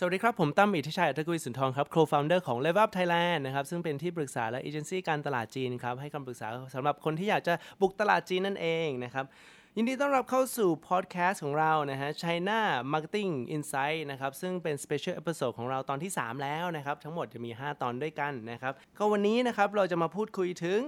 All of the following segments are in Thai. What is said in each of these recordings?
สวัสดีครับ ผมตั้มอิทธิชัยอัตกุลสุนทรครับ co-founder ของ Level Up Thailand นะครับ ซึ่งเป็นที่ปรึกษาและเอเจนซี่การตลาดจีนครับ ให้คำปรึกษาสำหรับคนที่อยากจะบุกตลาดจีนนั่นเองนะครับ ยินดีต้อนรับเข้าสู่พอดแคสต์ของเรานะฮะ China Marketing Insight นะครับ ซึ่งเป็น Special Episode ของเราตอนที่ 3 แล้วนะครับ ทั้งหมดจะมี 5 ตอนด้วยกันนะครับ ก็วันนี้นะครับเราจะมาพูดคุยถึง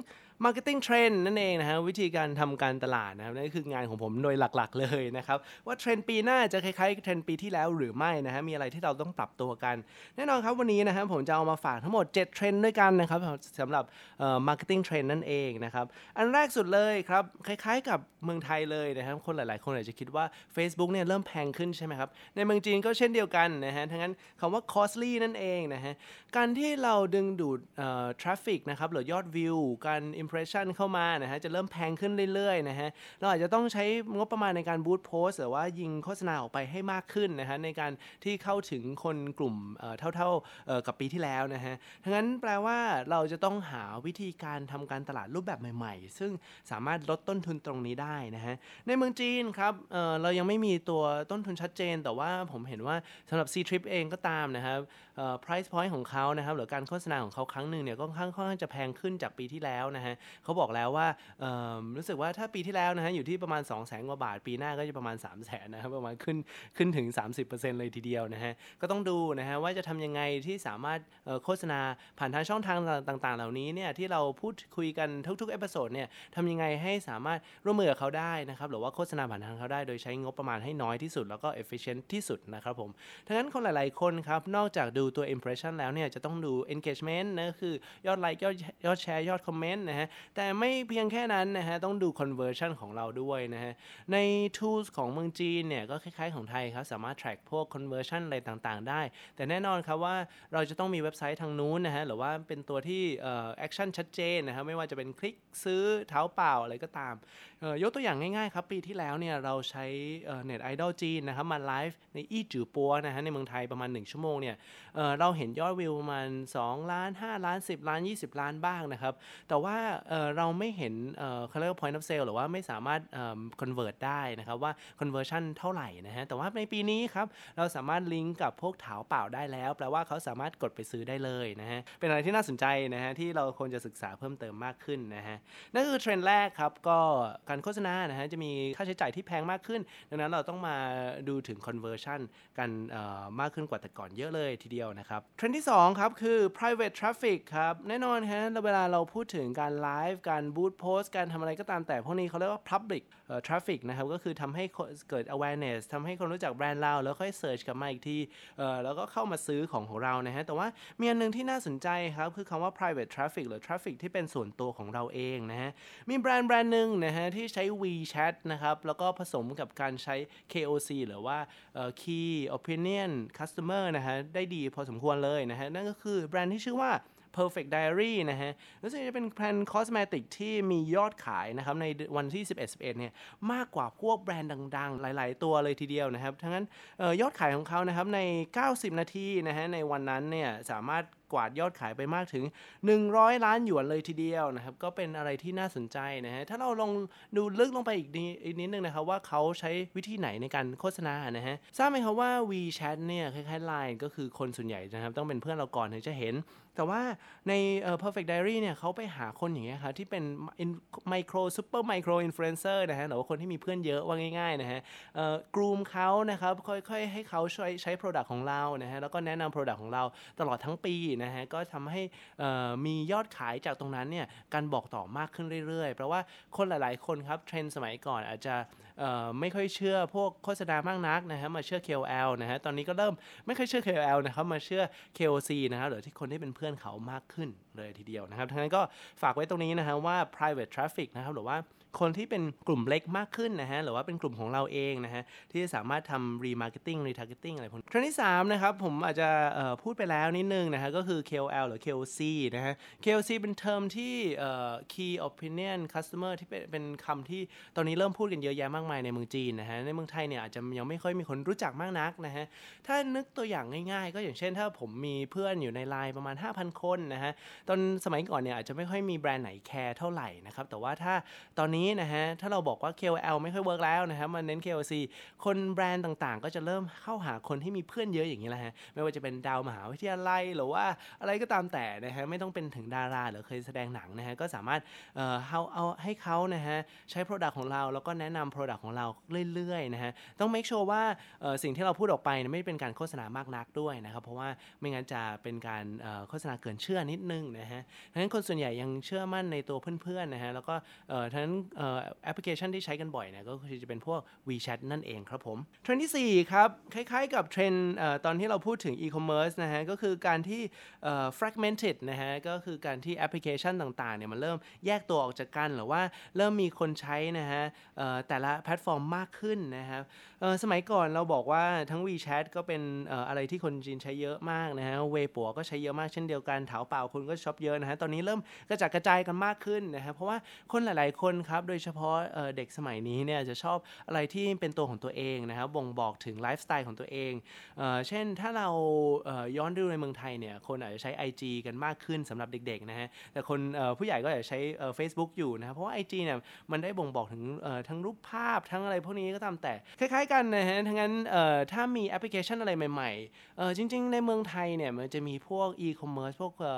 Marketing Trend นั่นเองนะฮะวิธีการทำการตลาดนะครับนั่นก็คืองานของผมโดยหลักๆ เลยนะครับ ว่าเทรนด์ปีหน้าจะคล้ายๆเทรนด์ปีที่แล้วหรือไม่นะฮะมีอะไรที่เราต้องปรับตัวกัน แน่นอนครับวันนี้นะครับผมจะเอามาฝากทั้งหมด 7 เทรนด์ด้วยกันนะครับสำหรับเอ่อ Marketing Trend นั่นเองนะครับอันแรกสุดเลยครับคล้ายๆ กับเมืองไทยเลยนะครับคนหลายๆ คนอาจจะคิดว่า Facebook เนี่ยเริ่มแพงขึ้นใช่ไหมครับในเมืองจีนก็เช่นเดียวกันนะฮะทั้งนั้นคำว่า costly นั่นเองนะฮะการที่เราดึงดูดเอ่อ traffic นะครับหรือยอดวิวการ impression เข้ามานะฮะจะเริ่มแพงขึ้นเรื่อยๆนะฮะเราอาจจะต้องใช้งบประมาณในการบูตโพสหรือว่ายิงโฆษณาออกไปให้มากขึ้นนะฮะในการที่เข้าถึงคนกลุ่มเอ่อเท่าๆกับปีที่แล้วนะฮะทั้งนั้นแปลว่าเราจะต้องหาวิธีการทำการตลาดรูปแบบใหม่ๆ ซึ่งสามารถลดต้นทุนตรงนี้ได้นะฮะในเมืองจีนครับเเรายังไม่มีตัวต้นทุนชัดเจน แต่ว่าผมเห็นว่าสำหรับ C Trip เองก็ตามนะครับ price point ของเขานะครับหรือการโฆษณาของเขาครั้งหนึ่งเนี่ยก็ค่อนข้างจะแพงขึ้นจากปีที่แล้วนะฮะเขาบอกแล้วว่ารู้สึกว่าถ้าปีที่แล้วนะฮะอยู่ที่ประมาณ 2 0 0แสนกว่าบาท ปีหน้าก็จะประมาณ 3 0 0แสนนะครับประมาณขึ้นขึ้นถึง 30%เลยทีเดียวนะฮะก็ต้องดูนะฮะว่าจะทำยังไงที่สามารถโฆษณาผ่านทางช่องทางต่าง ๆ เหล่านี้เนี่ยที่เราพูดคุยกันทุกๆ episode เนี่ยทำยังไงให้สามารถร่วมมือกับเขาได้นะครับหรือว่าโฆษณาผ่านทางเขาได้โดยใช้งบประมาณให้น้อยที่สุด แล้วก็ efficient ที่สุดนะครับผมทั้งนั้นคนหลาย ๆ คนครับนอกจากดูตัว impression แล้วเนี่ยจะต้องดู engagement นะคือยอดไลค์ยอดยอดแชร์ยอดคอมเมนต์นะฮะแต่ไม่เพียงแค่นั้นนะฮะ ต้องดู conversion ของเราด้วยนะฮะ ใน tools ของเมืองจีนเนี่ย ก็คล้ายๆของไทยครับ สามารถ track พวก conversion อะไรต่างๆ ได้ แต่แน่นอนครับว่าเราจะต้องมีเว็บไซต์ทางนู้นนะฮะ หรือว่าเป็นตัวที่เอ่อ action ชัดเจนนะครับไม่ว่าจะเป็นคลิกซื้อเท้าเปล่าอะไรก็ตาม ยกตัวอย่างง่ายๆครับ ปีที่แล้วเนี่ยเราใช้เน็ตไอดอลจีนนะครับมาไลฟ์ในอี้จือปัวนะฮะในเมืองไทยประมาณ 1 ชั่วโมงเนี่ยเเราเห็นยอดวิวประมาณ 2 ล้าน 5 ล้าน 10 ล้าน 20 ล้านบ้างนะครับ แต่ว่าเเราไม่เห็นเอ่อเขาเรียกว่า point of sale หรือว่าไม่สามารถเอ่อ convert ได้นะครับว่า conversion เท่าไหร่นะฮะแต่ว่าในปีนี้ครับเราสามารถลิงก์กับพวกถาวเปล่าได้แล้วแปลว่าเขาสามารถกดไปซื้อได้เลยนะฮะเป็นอะไรที่น่าสนใจนะฮะที่เราควรจะศึกษาเพิ่มเติมมากขึ้นนะฮะนั่นคือเทรนด์แรกครับก็การโฆษณานะฮะจะมีค่าใช้จ่ายที่แพงมากขึ้น ดังนั้นเราต้องมาดูถึง conversion กันมากขึ้นกว่าแต่ก่อนเยอะเลยทีเดียวนะครับเทรนด์ที่สองครับคือ private traffic ครับแน่นอนฮะเวลาเราพูดถึงการไลฟ์การบูตโพสการทำอะไรก็ตามแต่พวกนี้เขาเรียกว่า public เอ่อ traffic นะครับ ก็คือทำให้เกิด awareness ทำให้คนรู้จักแบรนด์เรา แล้วค่อย search กลับมาอีกทีเอ่อแล้วก็เข้ามาซื้อของของเรานะฮะแต่ว่ามีอันหนึงที่น่าสนใจครับ คือคำว่า private traffic หรือ traffic ที่เป็นส่วนตัวของเราเองนะฮะมีแบรนด์แบรนด์หนึ่งนะฮะที่ใช้ WeChat นะครับแล้วก็ผสมกับการใช้ KOC หรือว่าเอ่อ Key Opinion Customer นะฮะได้ดีพอสมควรเลยนะฮะนั่นก็คือแบรนด์ที่ชื่อว่า Perfect Diary นะฮะรู้สึกจะเป็นแบรนด์คอสเมติกที่มียอดขายนะครับในวันที่ 11 11เนี่ยมากกว่าพวกแบรนด์ดัง ๆ หลาย ๆ ตัวเลยทีเดียวนะครับทั้งนั้นออยอดขายของเขานะครับใน 90 นาทีนะฮะในวันนั้นเนี่ยสามารถ กวาดยอดขายไปมากถึง 100 ล้านหยวนเลยทีเดียวนะครับ ก็เป็นอะไรที่น่าสนใจนะฮะ ถ้าเราลองดูลึกลงไปอีกนิดอีกนิดนึงนะครับว่าเขาใช้วิธีไหนในการโฆษณานะฮะ ทราบไหมครับว่า WeChat เนี่ยคล้ายๆ Line ก็คือคนส่วนใหญ่นะครับ ต้องเป็นเพื่อนเราก่อนถึงจะเห็น แต่ว่าใน perfect diary เนี่ยเขาไปหาคนอย่างเงี้ยครับที่เป็น micro super micro influencer นะฮะหรือว่าคนที่มีเพื่อนเยอะว่าง่ายๆนะฮะเอ่อ groom เขานะครับค่อยๆให้เขาช่วยใช้ Product ของเรานะฮะแล้วก็แนะนำ Product ของเราตลอดทั้งปีนะฮะก็ทำให้มียอดขายจากตรงนั้นเนี่ยการบอกต่อมากขึ้นเรื่อยๆ เพราะว่าคนหลายๆคนครับเทรนด์สมัยก่อนอาจจะ ไม่ค่อยเชื่อพวกโฆษณามากนักนะฮะมาเชื่อ KOL นะฮะตอนนี้ก็เริ่มไม่ค่อยเชื่อ KOL นะครับมาเชื่อ KOC นะครับหรือที่คนที่เป็นเพื่อนเขามากขึ้นเลยทีเดียวนะครับทั้งนั้นก็ฝากไว้ตรงนี้นะฮะว่า private traffic นะครับหรือว่าคนที่เป็นกลุ่มเล็กมากขึ้นนะฮะหรือว่าเป็นกลุ่มของเราเองนะฮะที่สามารถทำ remarketing retargeting อะไรพวกนี้เทรนด์ที่3นะครับผมอาจจะพูดไปแล้วนิดนึงนะฮะก็คือ KOL หรือ KOC นะฮะ KOC เป็นเทอมที่ key opinion customer ที่เป็นเป็นคำที่ตอนนี้เริ่มพูดกันเยอะแยะมากมายในเมืองจีนนะฮะในเมืองไทยเนี่ยอาจจะยังไม่ค่อยมีคนรู้จักมากนักนะฮะถ้านึกตัวอย่างง่าย ๆ ก็อย่างเช่น ถ้าผมมีเพื่อนอยู่ในไลน์ประมาณ 5,000 คนนะฮะตอนสมัยก่อนเนี่ยอาจจะไม่ค่อยมีแบรนด์ไหนแคร์เท่าไหร่นะครับแต่ว่าถ้าตอนนี้นะฮะถ้าเราบอกว่า KOL ไม่ค่อยเวิร์กแล้วนะครับมันเน้น KOC คนแบรนด์ต่างๆ ก็จะเริ่มเข้าหาคนที่มีเพื่อนเยอะอย่างนี้แหละฮะไม่ว่าจะเป็นดาวมหาวิทยาลัยหรือว่าอะไรก็ตามแต่นะฮะไม่ต้องเป็นถึงดาราหรือเคยแสดงหนังนะฮะก็สามารถเอ่อเอาเอาให้เขานะฮะใช้ Product ของเราแล้วก็แนะนำ Product ของเราเรื่อยๆนะฮะต้อง make sure ว่าสิ่งที่เราพูดออกไปไม่เป็นการโฆษณามากนักด้วยนะครับ เพราะว่าไม่งั้นจะเป็นการโฆษณาเกินเชื่อนิดนึงนะฮะดังนั้นคนส่วนใหญ่ยังเชื่อมั่นในตัวเพื่อนๆนะฮะแล้วก็ทั้งนั้นแอปพลิเคชันที่ใช้กันบ่อยนะก็คือจะเป็นพวก WeChat นั่นเองครับผมเทรนด์ที่4ครับคล้ายๆกับเทรนด์ตอนที่เราพูดถึง e-commerce นะฮะก็คือการที่ fragmented นะฮะก็คือการที่แอปพลิเคชันต่างๆเนี่ยมันเริ่มแยกตัวออกจากกันหรือว่าเริ่มมีคนใช้นะฮะแต่ละแพลตฟอร์มมากขึ้นนะครับ สมัยก่อนเราบอกว่าทั้ง WeChat ก็เป็นอะไรที่คนจีนใช้เยอะมากนะฮะเวปัวก็ใช้เยอะมากเช่นเดียวกัน Taobao คนก็ช็อปเยอะนะฮะตอนนี้เริ่มกระจัดกระจายกันมากขึ้นนะฮะเพราะว่าคนหลายๆคนครับโดยเฉพาะเด็กสมัยนี้เนี่ยจะชอบอะไรที่เป็นตัวของตัวเองนะครับบ่งบอกถึงไลฟ์สไตล์ของตัวเองเออเช่นถ้าเราย้อนดูในเมืองไทยเนี่ยคนอาจจะใช้ IG กันมากขึ้นสำหรับเด็กๆนะฮะแต่คนผู้ใหญ่ก็อาจจะใช้เฟซบุ๊กอยู่นะครับเพราะว่า IG เนี่ยมันได้บ่งบอกถึงทั้งรูปภาพทั้งอะไรพวกนี้ก็ตามแต่คล้ายๆกันนะฮะทั้งนั้นถ้ามีแอปพลิเคชันอะไรใหม่ๆจริง ๆ ในเมืองไทยเนี่ยมันจะมีพวกอีคอมเมิร์ซพวกเอ่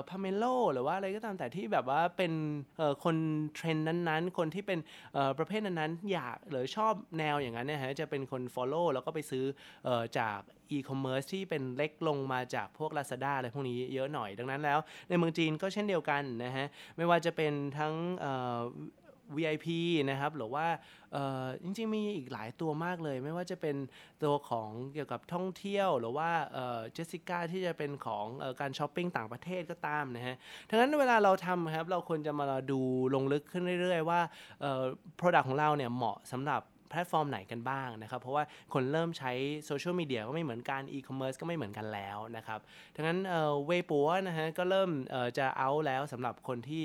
อ Pomelo หรือว่าอะไรก็ตามแต่ที่แบบว่าเป็นคนเทรนด์นั้นๆ คนที่เป็นประเภทนั้นๆ อยากหรือชอบแนวอย่างนั้นเนี่ยฮะจะเป็นคน follow แล้วก็ไปซื้อจากอีคอมเมิร์ซที่เป็นเล็กลงมาจากพวก Lazada อะไรพวกนี้เยอะหน่อยดังนั้นแล้ว ในเมืองจีนก็เช่นเดียวกันนะฮะไม่ว่าจะเป็นทั้ง VIP นะครับหรือว่าจริงๆมีอีกหลายตัวมากเลย ไม่ว่าจะเป็นตัวของเกี่ยวกับท่องเที่ยว หรือว่าเจสสิก้าที่จะเป็นของอการช้อปปิ้งต่างประเทศก็ตามนะฮะทั้งนั้นเวลาเราทำครับเราควรจะมาดูลงลึกขึ้นเรื่อยๆ ว่า product ของเราเนี่ยเหมาะสำหรับ แพลตฟอร์มไหนกันบ้างนะครับ เพราะว่าคนเริ่มใช้โซเชียลมีเดียก็ไม่เหมือนกันอีคอมเมิร์ซก็ไม่เหมือนกันแล้วนะครับดังนั้นเวปัวนะฮะก็เริ่มจะเอาแล้วสำหรับคนที่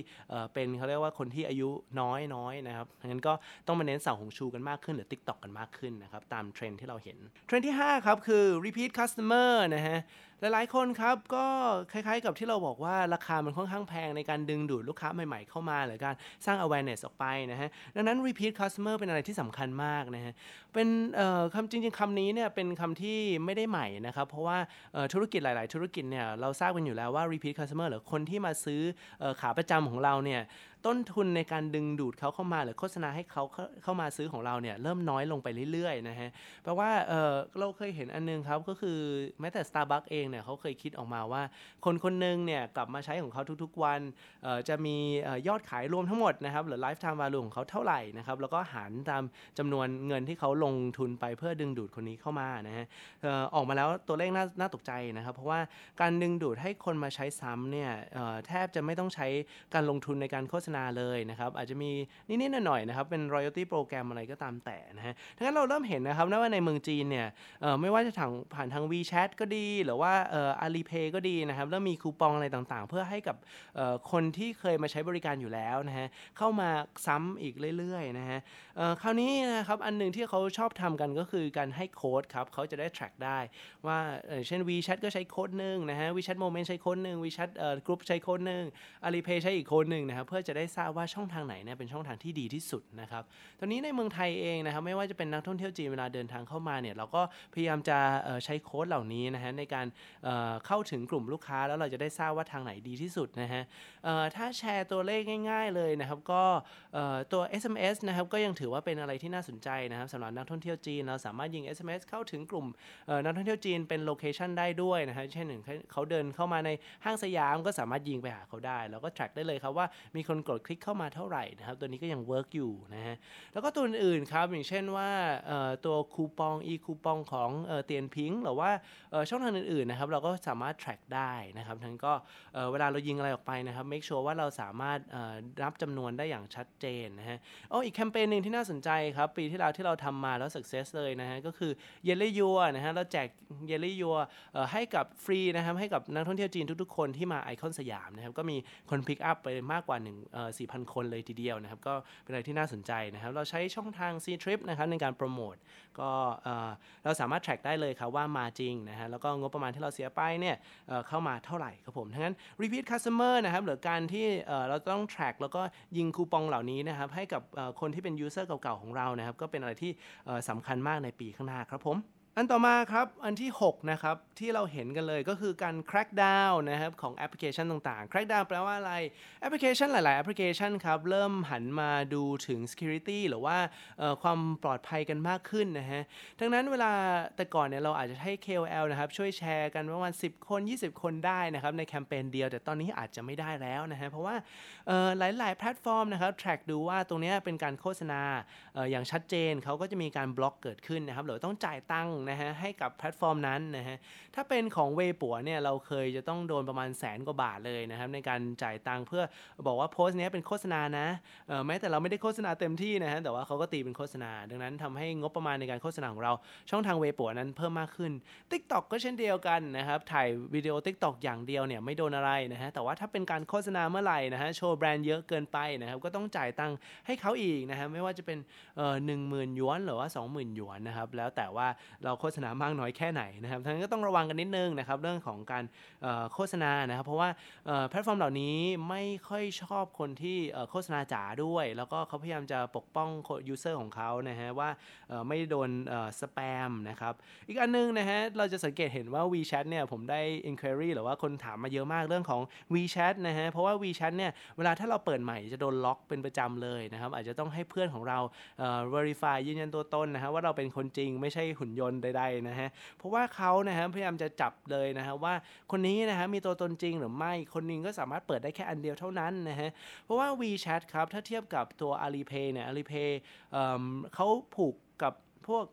เป็นเขาเรียกว่าคนที่อายุน้อยน้อยนะครับดังนั้นก็ต้องมาเน้นเสาของชูกันมากขึ้นหรือ TikTok กันมากขึ้นนะครับตามเทรนที่เราเห็นเทรนที่ 5 ครับ คือ repeat customer นะฮะหลายๆ คนครับก็คล้ายๆ กับที่เราบอกว่าราคามันค่อนข้างแพงในการดึงดูดลูกค้าใหม่ๆเข้ามาหรือการสร้าง awareness ออกไปนะฮะดังนั้น repeat customer เป็นอะไรที่สำคัญมากนะฮะเป็นคำจริงๆคำนี้เนี่ยเป็นคำที่ไม่ได้ใหม่นะครับเพราะว่าธุรกิจหลาย ๆ ธุรกิจเนี่ยเราทราบกันอยู่แล้วว่า repeat customer หรือคนที่มาซื้อขาประจำของเราเนี่ย ต้นทุนในการดึงดูดเขาเข้ามาหรือโฆษณาให้เขาเข้ามาซื้อของเราเนี่ยเริ่มน้อยลงไปเรื่อยๆนะฮะแปลว่าเเราเคยเห็นอันนึงครับก็คือแม้แต่ Starbucks เองเนี่ยเขาเคยคิดออกมาว่า คนคนหนึ่งเนี่ยกลับมาใช้ของเขาทุกๆวันจะมียอดขายรวมทั้งหมดนะครับหรือ lifetime value ของเขาเท่าไหร่นะครับแล้วก็หารตามจำนวนเงินที่เขาลงทุนไปเพื่อดึงดูดคนนี้เข้ามานะฮะออกมาแล้วตัวเลขนน่าตกใจนะครับ เพราะว่าการดึงดูดให้คนมาใช้ซ้ำเนี่ยแทบจะไม่ต้องใช้การลงทุนในการโฆษณาเลยนะครับอาจจะมีนิดๆหน่อยๆนะครับเป็น royalty โปรแกรมอะไรก็ตามแต่นะฮะดังนั้นเราเริ่มเห็นนะครับว่าในเมืองจีนเนี่ยไม่ว่าจะทางผ่านทาง WeChat ก็ดี หรือว่าอ่อ Alipay ก็ดีนะครับแล้วมีคูปองอะไรต่างๆ เพื่อให้กับคนที่เคยมาใช้บริการอยู่แล้วนะฮะเข้ามาซ้ำอีกเรื่อยๆนะฮะคราวนี้นะครับอันหนึ่งที่เขาชอบทำกันก็คือการให้โค้ดครับเขาจะได้ track ได้ว่าเช่น WeChat ก็ใช้โค้ดหนึ่งนะฮะ WeChat Moment ใช้โค้ดหนึ่ง WeChat กรุ๊ปใช้โค้ดหนึ่ง Alipay ใช้อีกโค้ดหนึ่งนะครับเพื่อจะได้ทราบว่าช่องทางไหนเนี่ยเป็นช่องทางที่ดีที่สุดนะครับตอนนี้ในเมืองไทยเองนะครับไม่ว่าจะเป็นนักท่องเที่ยวจีนเวลาเดินทางเข้ามาเนี่ยเราก็พยายามจะใช้โค้ดเหล่านี้นะฮะในการเข้าถึงกลุ่มลูกค้าแล้วเราจะได้ทราบว่าทางไหนดีที่สุดนะฮะถ้าแชร์ตัวเลขง่าย ๆ เลยนะครับก็ตัว SMS นะครับก็ยังถือว่าเป็นอะไรที่น่าสนใจนะครับสำหรับนักท่องเที่ยวจีนเราสามารถยิง SMS เข้าถึงกลุ่มนักท่องเที่ยวจีนเป็น location ได้ด้วยนะฮะเช่นหนึ่งเขาเดินเข้ามาในห้างสยามก็สามารถยิงไปหาเขาได้ แล้วก็ track ได้เลยครับว่ามีคนกดคลิกเข้ามาเท่าไหร่นะครับ ตัวนี้ก็ยังเวิร์กอยู่นะฮะแล้วก็ตัวอื่นๆครับอย่างเช่นว่าตัวคูปอง e คูปองของ Dianping หรือว่าช่องทางอื่นๆนะครับเราก็สามารถ track ได้นะครับทั้งก็เวลาเรายิงอะไรออกไปนะครับ make sure ว่าเราสามารถรับจำนวนได้อย่างชัดเจนนะฮะอ๋ออีกแคมเปญหนึ่งที่น่าสนใจครับ ปีที่แล้วที่เราทำมาแล้ว success เลยนะฮะก็คือเยลลี่ยัวนะฮะเราแจกเยลลี่ยัวให้กับฟรีนะครับให้กับนักท่องเที่ยวจีนทุกๆคนที่มาไอคอนสยามนะครับก็มีคน pick up ไปมากกว่า1 4 0 0 0 คนเลยทีเดียวนะครับ ก็เป็นอะไรที่น่าสนใจนะครับ เราใช้ช่องทาง Ctrip นะครับในการโปรโมทก็เราสามารถ track ได้เลยครับว่ามาจริงนะฮะแล้วก็งบประมาณที่เราเสียไปเนี่ยเข้ามาเท่าไหร่ครับผมทั้งนั้น repeat customer นะครับหรือการที่เราต้อง track แล้วก็ยิงคูปองเหล่านี้นะครับให้กับคนที่เป็น user เก่าๆของเรานะครับก็เป็นอะไรที่สำคัญมากในปีข้างหน้าครับผม อันต่อมาครับอันที่ 6 นะครับ ที่เราเห็นกันเลยก็คือการ crack down นะครับของแอปพลิเคชันต่างๆ crack down แปลว่าอะไรแอปพลิเคชันหลาย ๆ แอปพลิเคชันครับ เริ่มหันมาดูถึง security หรือว่าความปลอดภัยกันมากขึ้นนะฮะดังนั้นเวลาแต่ก่อนเนี่ยเราอาจจะให้ KOL นะครับ ช่วยแชร์กันประมาณ 10 คน 20 คนได้นะครับ ในแคมเปญเดียว แต่ตอนนี้อาจจะไม่ได้แล้วนะฮะเพราะว่าหลาย ๆ แพลตฟอร์มนะครับ track ดูว่าตรงนี้เป็นการโฆษณาอย่างชัดเจนเขาก็จะมีการบล็อกเกิดขึ้นนะครับหรือต้องจ่ายตังค์นะฮะให้กับแพลตฟอร์มนั้นนะฮะถ้าเป็นของเวปัวเนี่ยเราเคยจะต้องโดนประมาณแสนกว่าบาทเลยนะครับในการจ่ายตังค์เพื่อบอกว่าโพสต์นี้เป็นโฆษณานะแม้แต่เราไม่ได้โฆษณาเต็มที่นะฮะแต่ว่าเขาก็ตีเป็นโฆษณา ดังนั้นทำให้งบประมาณในการโฆษณาของเรา ช่องทางเวปัวนั้นเพิ่มมากขึ้น Tik t o อกก็เช่นเดียวกันนะครับถ่ายวิดีโอ Tik t o อกอย่างเดียวเนี่ยไม่โดนอะไรนะฮะแต่ว่าถ้าเป็นการโฆษณาเมื่อไหร่นะฮะโชว์แบรนด์เยอะเกินไปนะครับก็ต้องจ่ายตังค์ให้เขาอีกนะฮะไม่ว่าจะเป็นหนึ่งหมื่นหยวนหรือว่า 20,000หยวนนะครับแล้วแต่ว่าเราโฆษณามากน้อยแค่ไหนนะครับทั้งนั้นก็ต้องระวังกันนิดนึงนะครับเรื่องของการโฆษณานะครับเพราะว่าแพลตฟอร์มเหล่านี้ไม่ค่อยชอบคนที่โฆษณาจ๋าด้วย แล้วก็เขาพยายามจะปกป้อง user ของเขานะฮะว่าไม่โดนสแปมนะครับอีกอันนึงนะฮะเราจะสังเกตเห็นว่า WeChat เนี่ยผมได้ inquiry หรือว่าคนถามมาเยอะมากเรื่องของ WeChat นะฮะเพราะว่า WeChat เนี่ยเวลาถ้าเราเปิดใหม่จะโดนล็อกเป็นประจำเลยนะครับอาจจะต้องให้เพื่อนของเรา verify ยืนยันตัวตนนะฮะว่าเราเป็นคนจริงไม่ใช่หุ่นยนต์ใดๆนะฮะเพราะว่าเขานะฮะพยายามจะจับเลยนะฮะว่าคนนี้นะฮะมีตัวตนจริงหรือไม่คนนึงก็สามารถเปิดได้แค่อันเดียวเท่านั้นนะฮะเพราะว่า WeChat ครับถ้าเทียบกับตัว Alipay เนี่ย Alipay เเขาผูกกับพวก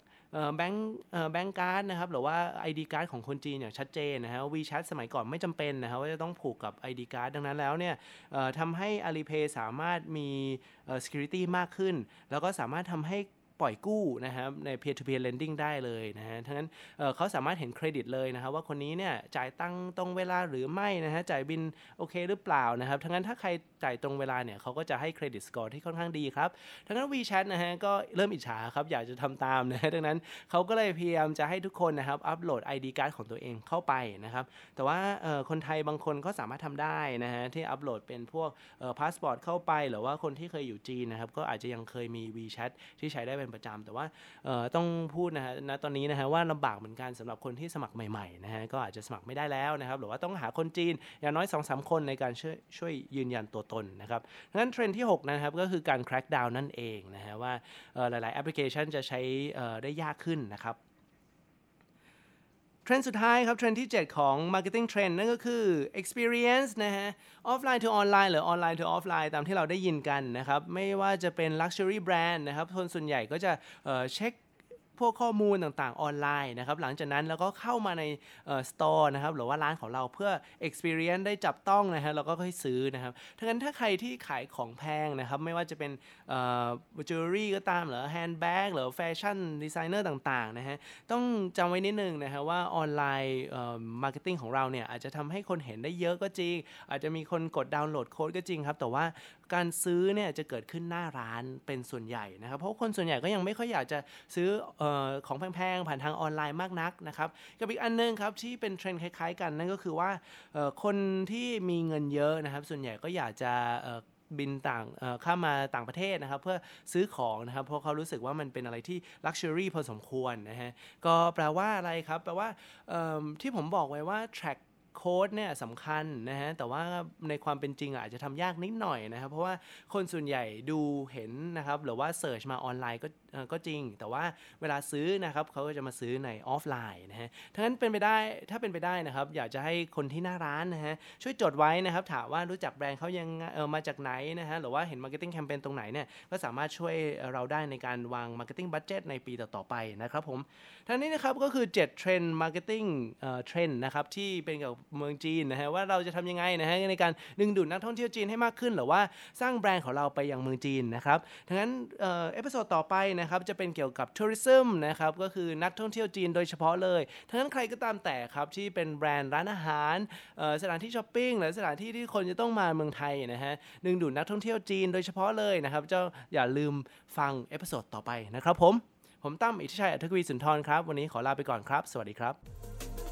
แบงค์แบงค์การ์ดนะครับหรือว่า ID การ์ดของคนจีนเนี่ยชัดเจนนะฮะ WeChat สมัยก่อนไม่จำเป็นนะครับว่าจะต้องผูกกับ ID การ์ดดังนั้นแล้วเนี่ยทำให้ Alipay สามารถมี security มากขึ้น แล้วก็สามารถทำให้ ปล่อยกู้นะครับใน peer to peer lending ได้เลยนะฮะทั้งนั้นเเขาสามารถเห็นเครดิตเลยนะครับว่าคนนี้เนี่ยจ่ายตังตรงเวลาหรือไม่นะฮะจ่ายบิลโอเคหรือเปล่านะครับดังนั้นถ้าใครจ่ายตรงเวลาเนี่ยเขาก็จะให้ credit score ที่ค่อนข้างดีครับทั้งนั้น WeChat นะฮะก็เริ่มอิจฉาครับอยากจะทำตามนะฮะดังนั้นเขาก็เลยพยายามจะให้ทุกคนนะครับอัปโหลด ID card ของตัวเองเข้าไปนะครับแต่ว่าคนไทยบางคนก็สามารถทำได้นะฮะที่อัปโหลดเป็นพวกพาสปอร์ตเข้าไป หรือว่าคนที่เคยอยู่จีนนะครับก็อาจจะยังเคยมี WeChat ที่ใช้ได้เป็นประจำ แต่ว่าต้องพูดนะฮะณตอนนี้นะฮะว่าลำบากเหมือนกันสำหรับคนที่สมัครใหม่ๆนะฮะก็อาจจะสมัครไม่ได้แล้วนะครับหรือว่าต้องหาคนจีนอย่างน้อย2อสคนในการช่วยช่วยยืนยันตัวตนนะครับงั้นเทรนด์ที่ 6 นะครับก็คือการ crack down นั่นเองนะฮะว่าหลายๆแอปพลิเคชันจะใช้ได้ยากขึ้นนะครับ เทรนด์สุดท้ายครับเทรนด์ที่ 7 ของ Marketing Trend นั่นก็คือ experience นะฮะ offline to online หรือ online to offline ตามที่เราได้ยินกันนะครับ ไม่ว่าจะเป็น luxury brand นะครับคนส่วนใหญ่ก็จะเช็ค พวกข้อมูลต่างๆออนไลน์นะครับหลังจากนั้นเราก็เข้ามาใน store นะครับหรือว่าร้านของเราเพื่อ experience ได้จับต้องนะฮะเราก็ค่อยซื้อนะครับดังนั้นถ้าใครที่ขายของแพงนะครับไม่ว่าจะเป็นจิวเวลรี่ก็ตามหรือ handbag หรือ fashion designer ต่างๆนะฮะต้องจำไว้นิดนึงนะฮะว่า online marketing ของเราเนี่ยอาจจะทำให้คนเห็นได้เยอะก็จริง อาจจะมีคนกดดาวน์โหลดโค้ดก็จริงครับแต่ว่า การซื้อเนี่ยจะเกิดขึ้นหน้าร้านเป็นส่วนใหญ่นะครับ เพราะคนส่วนใหญ่ก็ยังไม่ค่อยอยากจะซื้ออของแพงๆผ่านทางออนไลน์มากนักนะครับกับอีกอันนึงครับที่เป็นเทรนด์คล้ายๆ กันนั่นก็คือว่าคนที่มีเงินเยอะนะครับ ส่วนใหญ่ก็อยากจะบินต่างข้ามมาต่างประเทศนะครับ เพื่อซื้อของนะครับ เพราะเขารู้สึกว่ามันเป็นอะไรที่ luxury พอสมควรนะฮะก็แปลว่าอะไรครับ แปลว่าที่ผมบอกไว้ว่า track code เนี่ยสำคัญนะฮะแต่ว่าในความเป็นจริงอาจจะทำยากนิดหน่อยนะครับ เพราะว่าคนส่วนใหญ่ดูเห็นนะครับ หรือว่า search มาออนไลน์ก็ ก็จริง แต่ว่าเวลาซื้อนะครับเขาก็จะมาซื้อในออฟไลน์นะฮะดังนั้นเป็นไปได้ถ้าเป็นไปได้นะครับ อยากจะให้คนที่หน้าร้านนะฮะช่วยจดไว้นะครับ ถามว่ารู้จักแบรนด์เขายังเออมาจากไหนนะฮะหรือว่าเห็น marketing campaign ตรงไหนเนี่ยก็สามารถช่วยเราได้ในการวาง marketing budget ในปีต่อๆไปนะครับผมทั้งนี้นะครับก็คือ 7 เทรนด์ marketing trend นะครับที่เป็นเกี่ยวกับเมืองจีนนะฮะว่าเราจะทำยังไงนะฮะในการดึงดูดนักท่องเที่ยวจีนให้มากขึ้น หรือว่าสร้างแบรนด์ของเราไปยังเมืองจีนนะครับดังนั้นเอ่อ episode ต่อไปนะครับจะเป็นเกี่ยวกับ tourism นะครับก็คือนักท่องเที่ยวจีนโดยเฉพาะเลยดังนั้นใครก็ตามแต่ครับที่เป็นแบรนด์ร้านอาหารสถานที่ช้อปปิ้งหรือสถานที่ที่คนจะต้องมาเมืองไทยนะฮะดึงดูดนักท่องเที่ยวจีนโดยเฉพาะเลยนะครับเจ้าอย่าลืมฟัง episode ต่อไปนะครับผม ผมตั้มอิทธิชัยอัธกวีสุนทรครับ วันนี้ขอลาไปก่อนครับ สวัสดีครับ